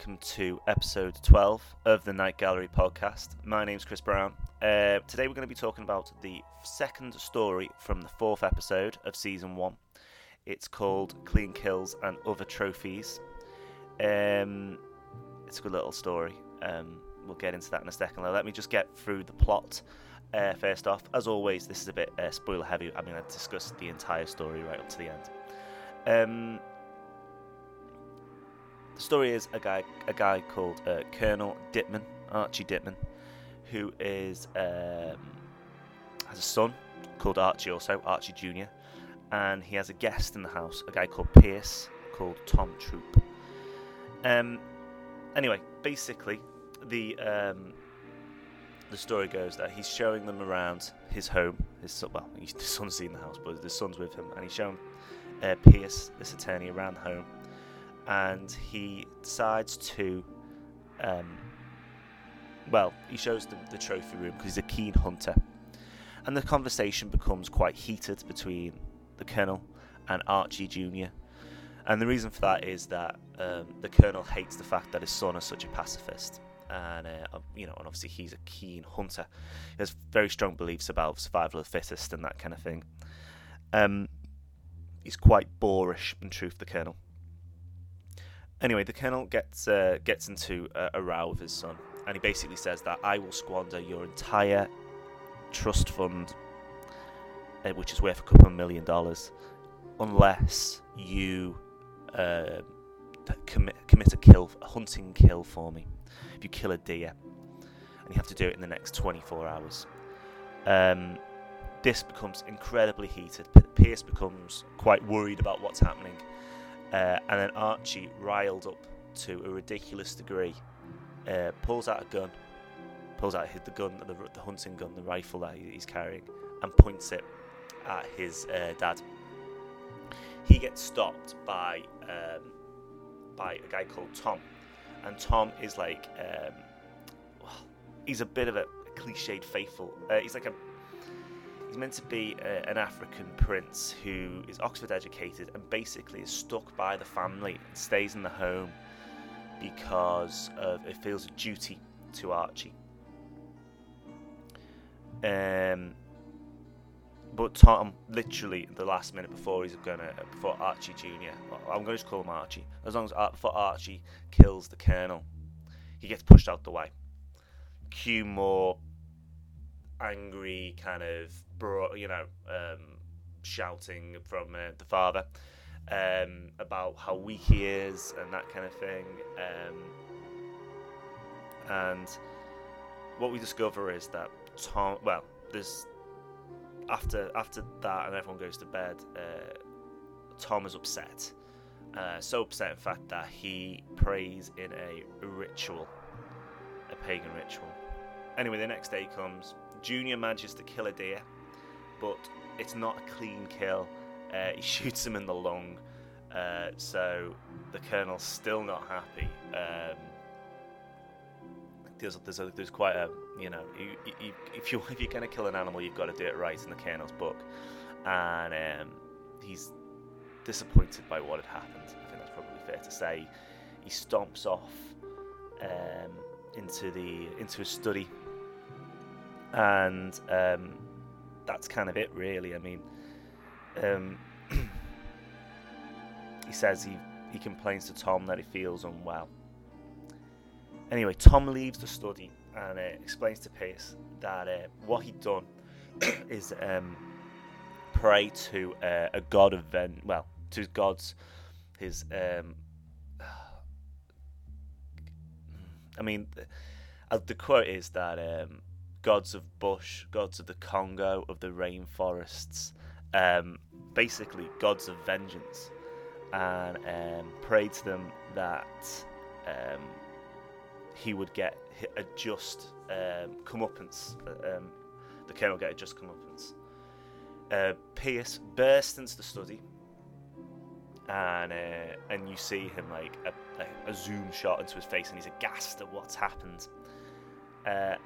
Welcome to episode 12 of the Night Gallery podcast. My name's Chris Brown. Uh, today we're going to be talking about the second story from the fourth episode of season one. It's called Clean Kills and Other Trophies. Um, it's a good little story. Um, we'll get into that in a second. Let me just get through the plot. Uh, first off, as always, this is a bit uh, spoiler heavy. I'm going to discuss the entire story right up to the end. Um, the story is a guy, a guy called uh, Colonel Dittman, Archie Dittman, who is um, has a son called Archie, also Archie Junior, and he has a guest in the house, a guy called Pierce, called Tom Troupe. Um, anyway, basically, the um, the story goes that he's showing them around his home. His son, well, the son's in the house, but the son's with him, and he's showing uh, Pierce, this attorney, around the home and he decides to um, well he shows them the trophy room because he's a keen hunter. And the conversation becomes quite heated between the colonel and archie jr and the reason for that is that um, the colonel hates the fact that his son is such a pacifist. And uh, you know and obviously he's a keen hunter. He has very strong beliefs about survival of the fittest and that kind of thing. Um, he's quite boorish in truth the colonel Anyway, the colonel gets uh, gets into a, a row with his son, and he basically says that I will squander your entire trust fund, uh, which is worth a couple of million dollars, unless you uh, commit commit a kill, a hunting kill for me. If you kill a deer, and you have to do it in the next 24 hours. Um, this becomes incredibly heated. Pierce becomes quite worried about what's happening uh, and then Archie, riled up to a ridiculous degree, uh, pulls out a gun, pulls out the gun, the, the, hunting gun, the rifle that he's carrying, and points it at his uh, dad. He gets stopped by um, by a guy called Tom, and Tom is like um, he's a bit of a cliched faithful. Uh, he's like a He's meant to be a, an African prince who is Oxford educated and basically is stuck by the family and stays in the home because of it feels a duty to Archie. Um, but Tom, literally the last minute before he's gonna, before Archie Junior, I'm gonna just call him Archie. As long as before Archie kills the Colonel, he gets pushed out the way. Cue more angry kind of bro, you know um, shouting from uh, the father um, about how weak he is and that kind of thing. Um, and what we discover is that Tom, well, there's after after that, and everyone goes to bed. Uh, Tom is upset, uh, so upset in fact that he prays in a ritual, a pagan ritual. Anyway, the next day comes. Junior manages to kill a deer, but it's not a clean kill. Uh, he shoots him in the lung, uh, so the colonel's still not happy. Um, there's there's, a, there's quite a you know you, you, if you if you're gonna kill an animal, you've got to do it right in the colonel's book, and um, he's disappointed by what had happened. I think that's probably fair to say. He stomps off um, into the into his study and um, that's kind of it, really. I mean, um, he says he he complains to Tom that he feels unwell. Anyway, Tom leaves the study and uh, explains to Pierce that uh, what he'd done is um, pray to uh, a god of ven- well, to gods, his. Um, I mean, the, the quote is that um, gods of bush, gods of the Congo, of the rainforests, um, basically gods of vengeance, and um, prayed to them that um, he would get a just um, comeuppance. Um, the colonel get a just comeuppance. Uh, Pierce bursts into the study, and uh, and you see him like a, a, a, zoom shot into his face, and he's aghast at what's happened. Uh,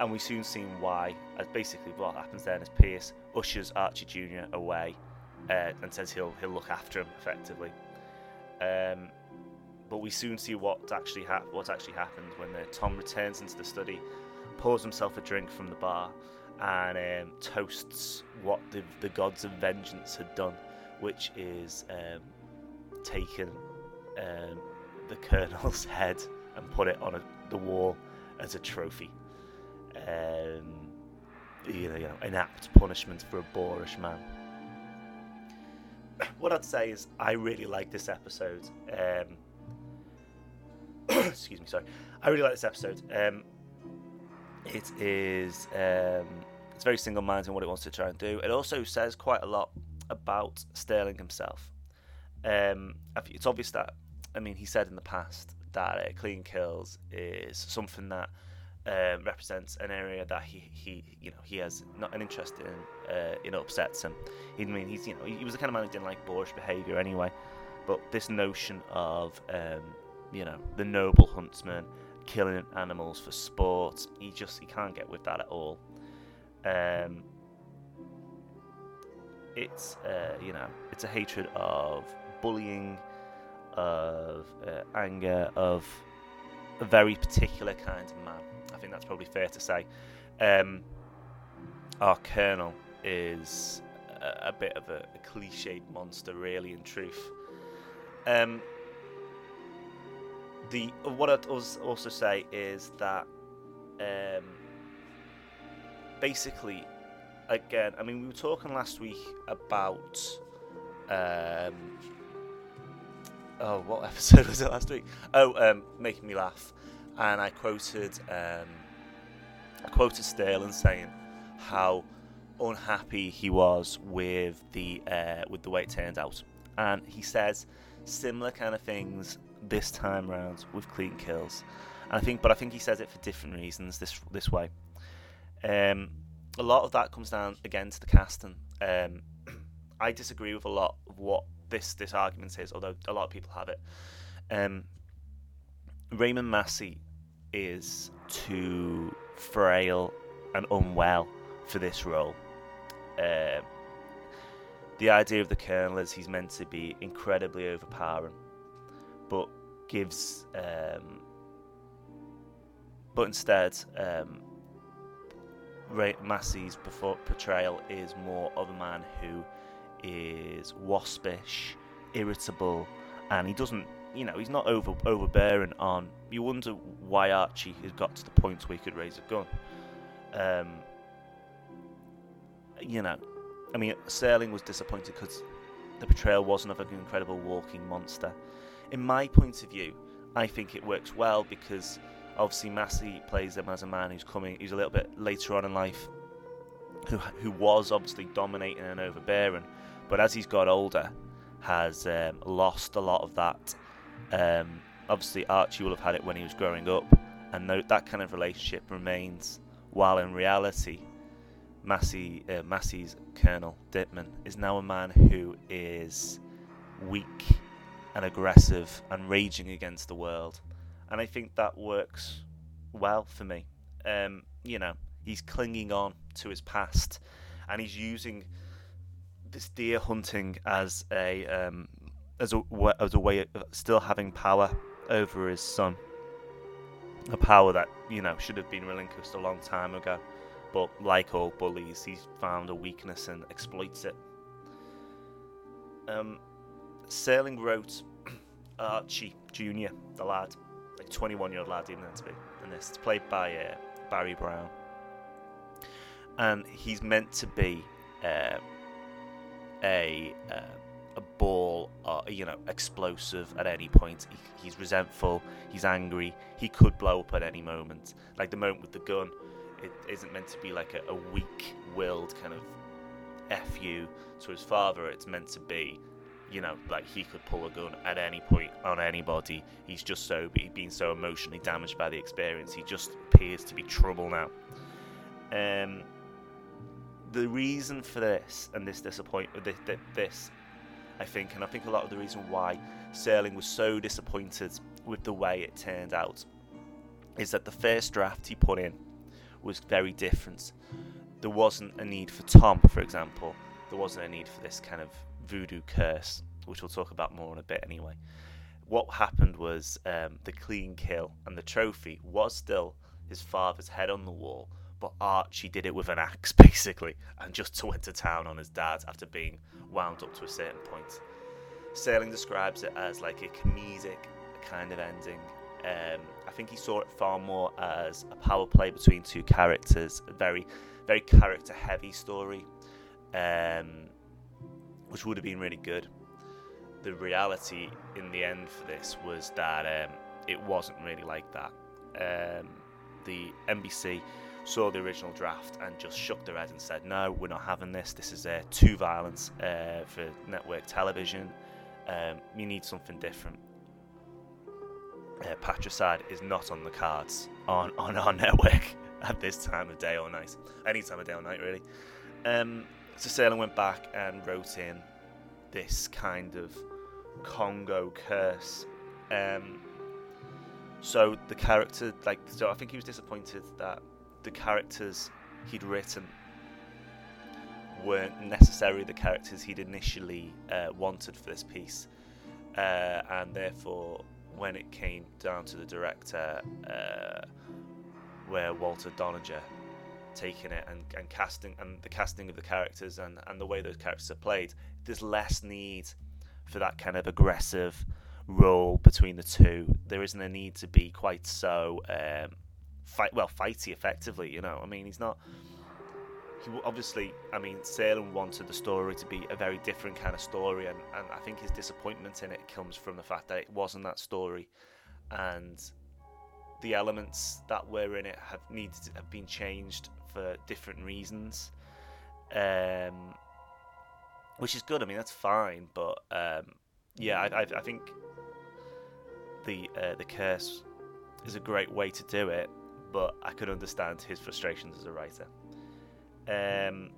and we soon see why. As basically, what happens then is Pierce ushers Archie Junior away uh, and says he'll he'll look after him effectively. Um, but we soon see what actually what actually happened when uh, Tom returns into the study, pours himself a drink from the bar, and um, toasts what the, the gods of vengeance had done, which is um, taken um, the colonel's head and put it on a, the wall as a trophy. Um, you know, you know, an apt punishment for a boorish man. What I'd say is, I really like this episode. Um, excuse me, sorry. I really like this episode. Um, it is um, it's very single-minded in what it wants to try and do. It also says quite a lot about Serling himself. Um, it's obvious that I mean he said in the past that uh, clean kills is something that um, represents an area that he, he you know he has not an interest in. Uh, it upsets him. He I mean he's you know he was the kind of man who didn't like boorish behaviour anyway. But this notion of um, you know the noble huntsman killing animals for sport, he just he can't get with that at all. Um, it's uh, you know it's a hatred of bullying, of uh, anger, of a very particular kind of man. I think that's probably fair to say. Um, our colonel is a, a bit of a, a, cliched monster, really, in truth. Um, the what I'd also say is that um, basically, again, I mean, we were talking last week about. Um, oh, what episode was it last week? Oh, um, making me laugh, and I quoted um, I quoted Serling saying how unhappy he was with the uh, with the way it turned out, and he says similar kind of things this time round with clean kills. And I think, but I think he says it for different reasons this this way. Um, a lot of that comes down again to the casting. Um, I disagree with a lot of what this this argument is, although a lot of people have it. Um, Raymond Massey is too frail and unwell for this role. Uh, the idea of the Colonel is he's meant to be incredibly overpowering, but gives, um, but instead, um, Ray- Massey's portrayal is more of a man who is waspish, irritable, and he doesn't, you know, he's not over overbearing on. You wonder why Archie has got to the point where he could raise a gun. Um, you know, I mean, Serling was disappointed because the portrayal wasn't of an incredible walking monster. In my point of view, I think it works well because obviously Massey plays him as a man who's coming, who's a little bit later on in life, who who was obviously dominating and overbearing, but as he's got older, has um, lost a lot of that. Um, obviously, Archie will have had it when he was growing up, and that kind of relationship remains. While in reality, Massey, uh, Massey's Colonel Dittman is now a man who is weak and aggressive and raging against the world. And I think that works well for me. Um, you know, he's clinging on to his past and he's using this deer hunting as a um, as a as a way of still having power over his son. A power that you know should have been relinquished a long time ago. But like all bullies, he's found a weakness and exploits it. Um, Serling wrote Archie Jr., the lad, like 21 year old lad, even to be in this. It's played by uh, Barry Brown. And he's meant to be uh, a uh, a ball, uh, you know, explosive at any point. He, he's resentful, he's angry, he could blow up at any moment. Like the moment with the gun, it isn't meant to be like a, a weak-willed kind of fu to his father. It's meant to be, you know, like he could pull a gun at any point on anybody. He's just so being so emotionally damaged by the experience. He just appears to be trouble now. Um, the reason for this and this disappointment, this, this, I think, and I think a lot of the reason why Serling was so disappointed with the way it turned out, is that the first draft he put in was very different. There wasn't a need for Tom, for example. There wasn't a need for this kind of voodoo curse, which we'll talk about more in a bit anyway. what happened was um, the clean kill and the trophy was still his father's head on the wall, but Archie did it with an axe basically, and just went to town on his dad after being wound up to a certain point. Serling describes it as like a comedic kind of ending. Um, I think he saw it far more as a power play between two characters, a very, very character heavy story, um, which would have been really good. The reality in the end for this was that um, it wasn't really like that. Um, the NBC saw the original draft and just shook their head and said, "No, we're not having this. This is uh, too violent uh, for network television. Um, you need something different." Uh, patricide is not on the cards on, on our network at this time of day or night. Any time of day or night, really. Um, so Serling went back and wrote in this kind of Congo curse. Um, so the character, like, so I think he was disappointed that the characters he'd written weren't necessarily the characters he'd initially uh, wanted for this piece, uh, and therefore, when it came down to the director, uh, where Walter Doniger taking it and, and casting and the casting of the characters and, and the way those characters are played, there's less need for that kind of aggressive role between the two. There isn't a need to be quite so um, fight well fighty effectively. You know, I mean, he's not. He obviously, I mean, Serling wanted the story to be a very different kind of story, and, and I think his disappointment in it comes from the fact that it wasn't that story, and the elements that were in it have needed to have been changed for different reasons, um, which is good. I mean, that's fine, but um, yeah, I, I, I think the uh, the curse is a great way to do it, but I could understand his frustrations as a writer. Um,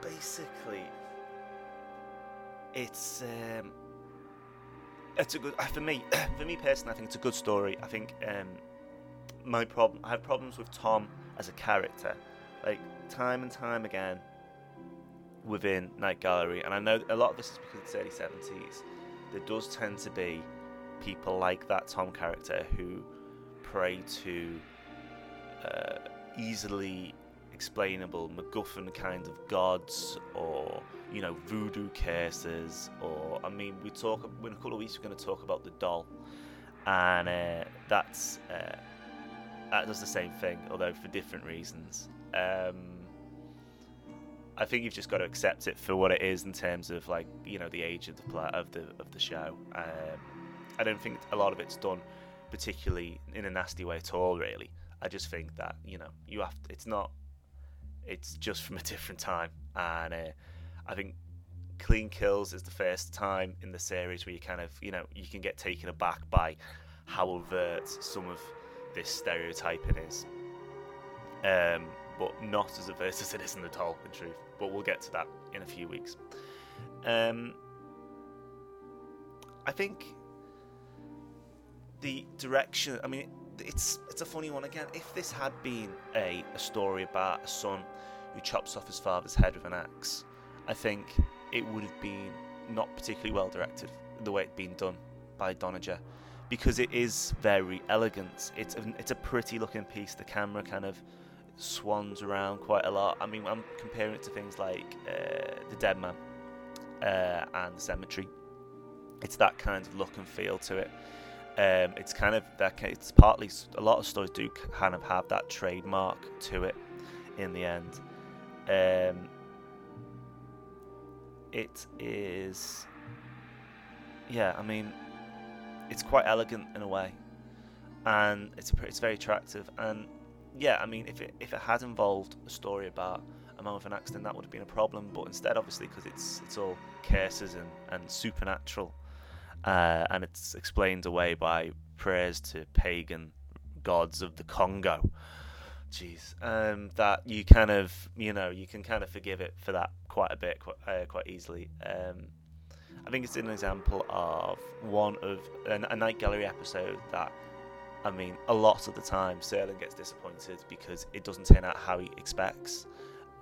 basically, it's um, it's a good for me. for me personally, I think it's a good story. I think um, my problem, I have problems with Tom as a character, like time and time again within Night Gallery, and I know a lot of this is because it's early seventies. There does tend to be people like that Tom character who pray to uh, easily explainable MacGuffin kind of gods or you know voodoo curses or I mean we talk in a couple of weeks we're going to talk about the doll. And uh, that's uh, that does the same thing although for different reasons. Um, I think you've just got to accept it for what it is in terms of like you know the age of the play, of the of the show. Um, I don't think a lot of it's done particularly in a nasty way at all really. I just think that you know you have to, it's not it's just from a different time. And uh, I think clean kills is the first time in the series where you kind of you know you can get taken aback by how overt some of this stereotyping is. Um, but not as overt as it is in the doll in truth but we'll get to that in a few weeks. Um, I think the direction I mean it's it's a funny one again. If this had been a, a story about a son who chops off his father's head with an axe, I think it would have been not particularly well directed the way it's been done by Doniger, because it is very elegant. It's a, it's a pretty looking piece. The camera kind of swans around quite a lot. I mean, I'm comparing it to things like uh, The Dead Man uh, and The Cemetery. It's that kind of look and feel to it. Um, it's kind of that. It's partly a lot of stories do kind of have that trademark to it. In the end, um, it is. Yeah, I mean, it's quite elegant in a way, and it's it's very attractive. And yeah, I mean, if it if it had involved a story about a man with an accident, that would have been a problem. But instead, obviously, because it's it's all curses and, and supernatural uh, and it's explained away by prayers to pagan gods of the Congo. Jeez, um, that you kind of, you know, you can kind of forgive it for that quite a bit, quite, uh, quite easily. Um, I think it's an example of one of a, a night gallery episode that, I mean, a lot of the time Serling gets disappointed because it doesn't turn out how he expects.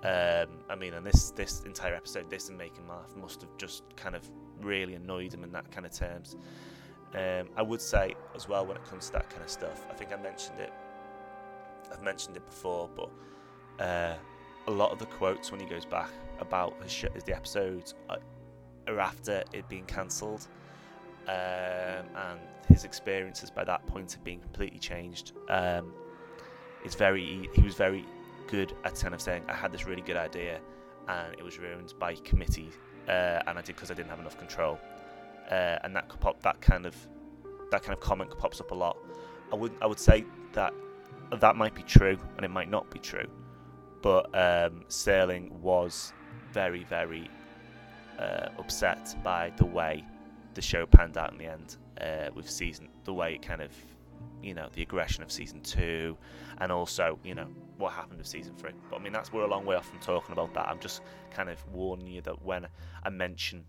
Um, I mean, and this this entire episode, this and Him Laugh must have just kind of really annoyed him in that kind of terms. Um, I would say as well when it comes to that kind of stuff. I think I mentioned it. I've mentioned it before, but uh, a lot of the quotes when he goes back about his sh- the episodes are, are after it being cancelled, um, and his experiences by that point have been completely changed. Um, it's very he was very good at kind of saying I had this really good idea, and it was ruined by committee, uh, and I did because I didn't have enough control, uh, and that pop that kind of that kind of comment pops up a lot. I would I would say that that might be true and it might not be true, but um, Serling was very very uh, upset by the way the show panned out in the end uh, with season the way it kind of you know the aggression of season two and also you know what happened with season three. But i mean that's we're a long way off from talking about that. I'm just kind of warning you that when i mention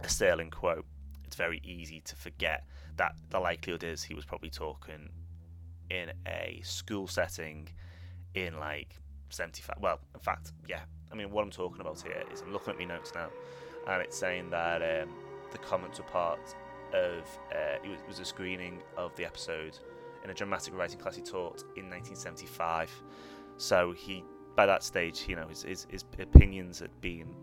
a Serling quote it's very easy to forget that the likelihood is he was probably talking in a school setting in like 75 well in fact yeah. I mean what i'm talking about here is i'm looking at my notes now and it's saying that um, the comments were part of uh, it, was, it was a screening of the episode in a dramatic writing class he taught in 1975 so he by that stage you know his, his, his opinions had been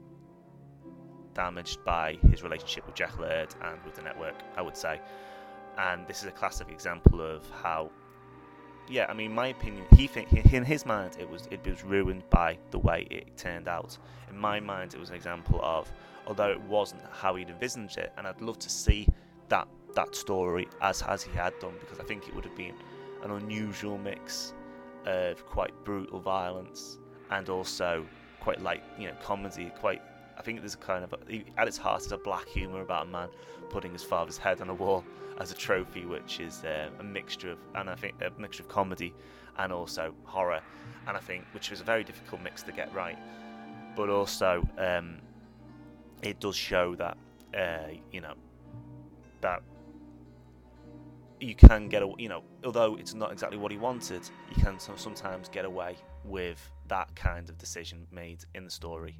damaged by his relationship with Jack Laird and with the network I would say. And this is a classic example of how yeah I mean my opinion he think in his mind it was it was ruined by the way it turned out. In my mind it was an example of although it wasn't how he'd envisaged it and I'd love to see that that story as as he had done because I think it would have been an unusual mix of quite brutal violence and also quite light you know comedy quite I think there's a kind of at its heart is a black humor about a man putting his father's head on a wall as a trophy which is uh, a mixture of and I think a mixture of comedy and also horror and I think which was a very difficult mix to get right. But also um, it does show that uh, you know that you can get you know although it's not exactly what he wanted you can sometimes get away with that kind of decision made in the story.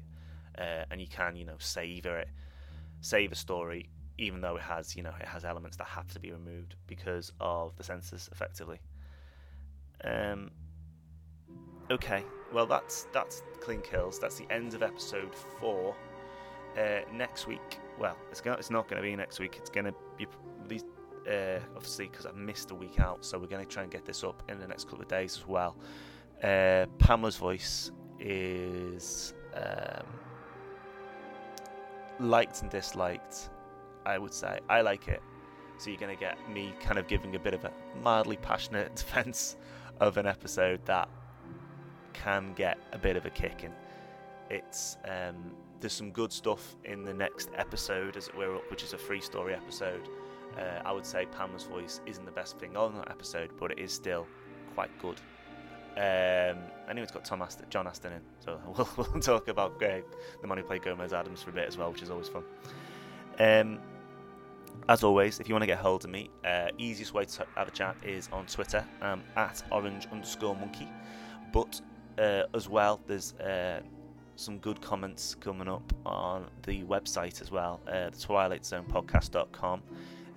Uh, and you can you know savor it save a story even though it has you know it has elements that have to be removed because of the censors effectively. Um okay. Well that's that's clean kills. That's the end of episode 4 uh, next week well, it's it's not going to be next week. It's going to be these uh, obviously because I've missed a week out, so we're going to try and get this up in the next couple of days as well. Uh, Pamela's voice is um, liked and disliked. I would say I like it, so you're going to get me kind of giving a bit of a mildly passionate defense of an episode that can get a bit of a kick in. It's um, there's some good stuff in the next episode, as it were, which is a free story episode. Uh, I would say Pamela's voice isn't the best thing on that episode, but it is still quite good. Um, anyway, it's got Tom Aston, John Astin in, so we'll, we'll talk about uh, the man who played Gomez Addams for a bit as well, which is always fun. Um, as always, if you want to get hold of me, uh, easiest way to have a chat is on Twitter um, at orange underscore monkey. But uh, as well, there's uh, some good comments coming up on the website as well, uh, the Twilight Zone podcast.com.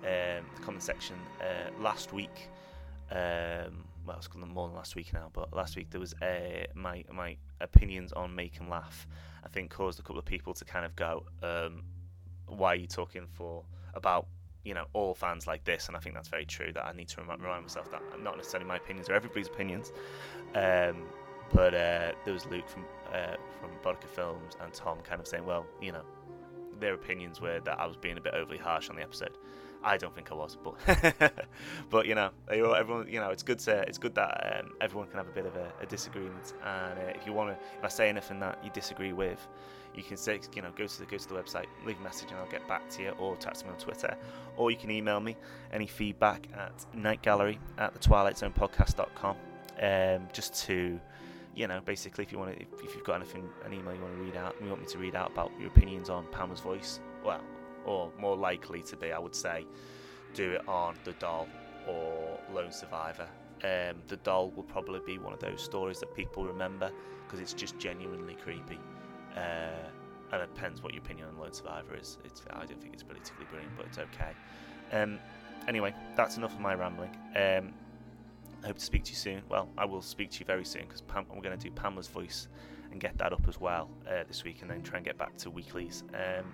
Um, the comment section uh, last week, um, well, it's more than last week now, but last week there was uh, my my opinions on Make 'em Laugh. I think caused a couple of people to kind of go, um, "Why are you talking for about you know all fans like this?" And I think that's very true. That I need to remind, myself that not necessarily my opinions or everybody's opinions. Um, but uh, there was Luke from uh, from Bodka Films and Tom kind of saying, well, you know, their opinions were that I was being a bit overly harsh on the episode. I don't think I was, but but you know, everyone, you know, it's good to it's good that um, everyone can have a bit of a, a disagreement. And uh, if you want to, if I say anything that you disagree with, you can say, you know, go to the go to the website, leave a message, and I'll get back to you, or text me on Twitter, or you can email me any feedback at nightgallery at the Twilight Zone um, just to you know, basically, if you want to, if, if, you've got anything, an email you want to read out, you want me to read out about your opinions on Pamela's voice, well, or more likely to be, I would say, do it on The Doll or Lone Survivor. Um, the Doll will probably be one of those stories that people remember because it's just genuinely creepy. Uh, and it depends what your opinion on Lone Survivor is. It's I don't think it's politically brilliant, but it's okay. Um, anyway, that's enough of my rambling. Um, I hope to speak to you soon. Well, I will speak to you very soon because Pam- I'm going to do Pamela's voice and get that up as well uh, this week, and then try and get back to weeklies. Um,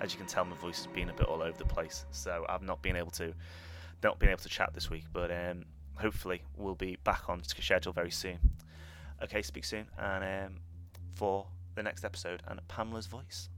as you can tell, my voice has been a bit all over the place, so I've not been able to not been able to chat this week. But um, hopefully, we'll be back on schedule very soon. Okay, speak soon, and um, for the next episode and Pamela's voice.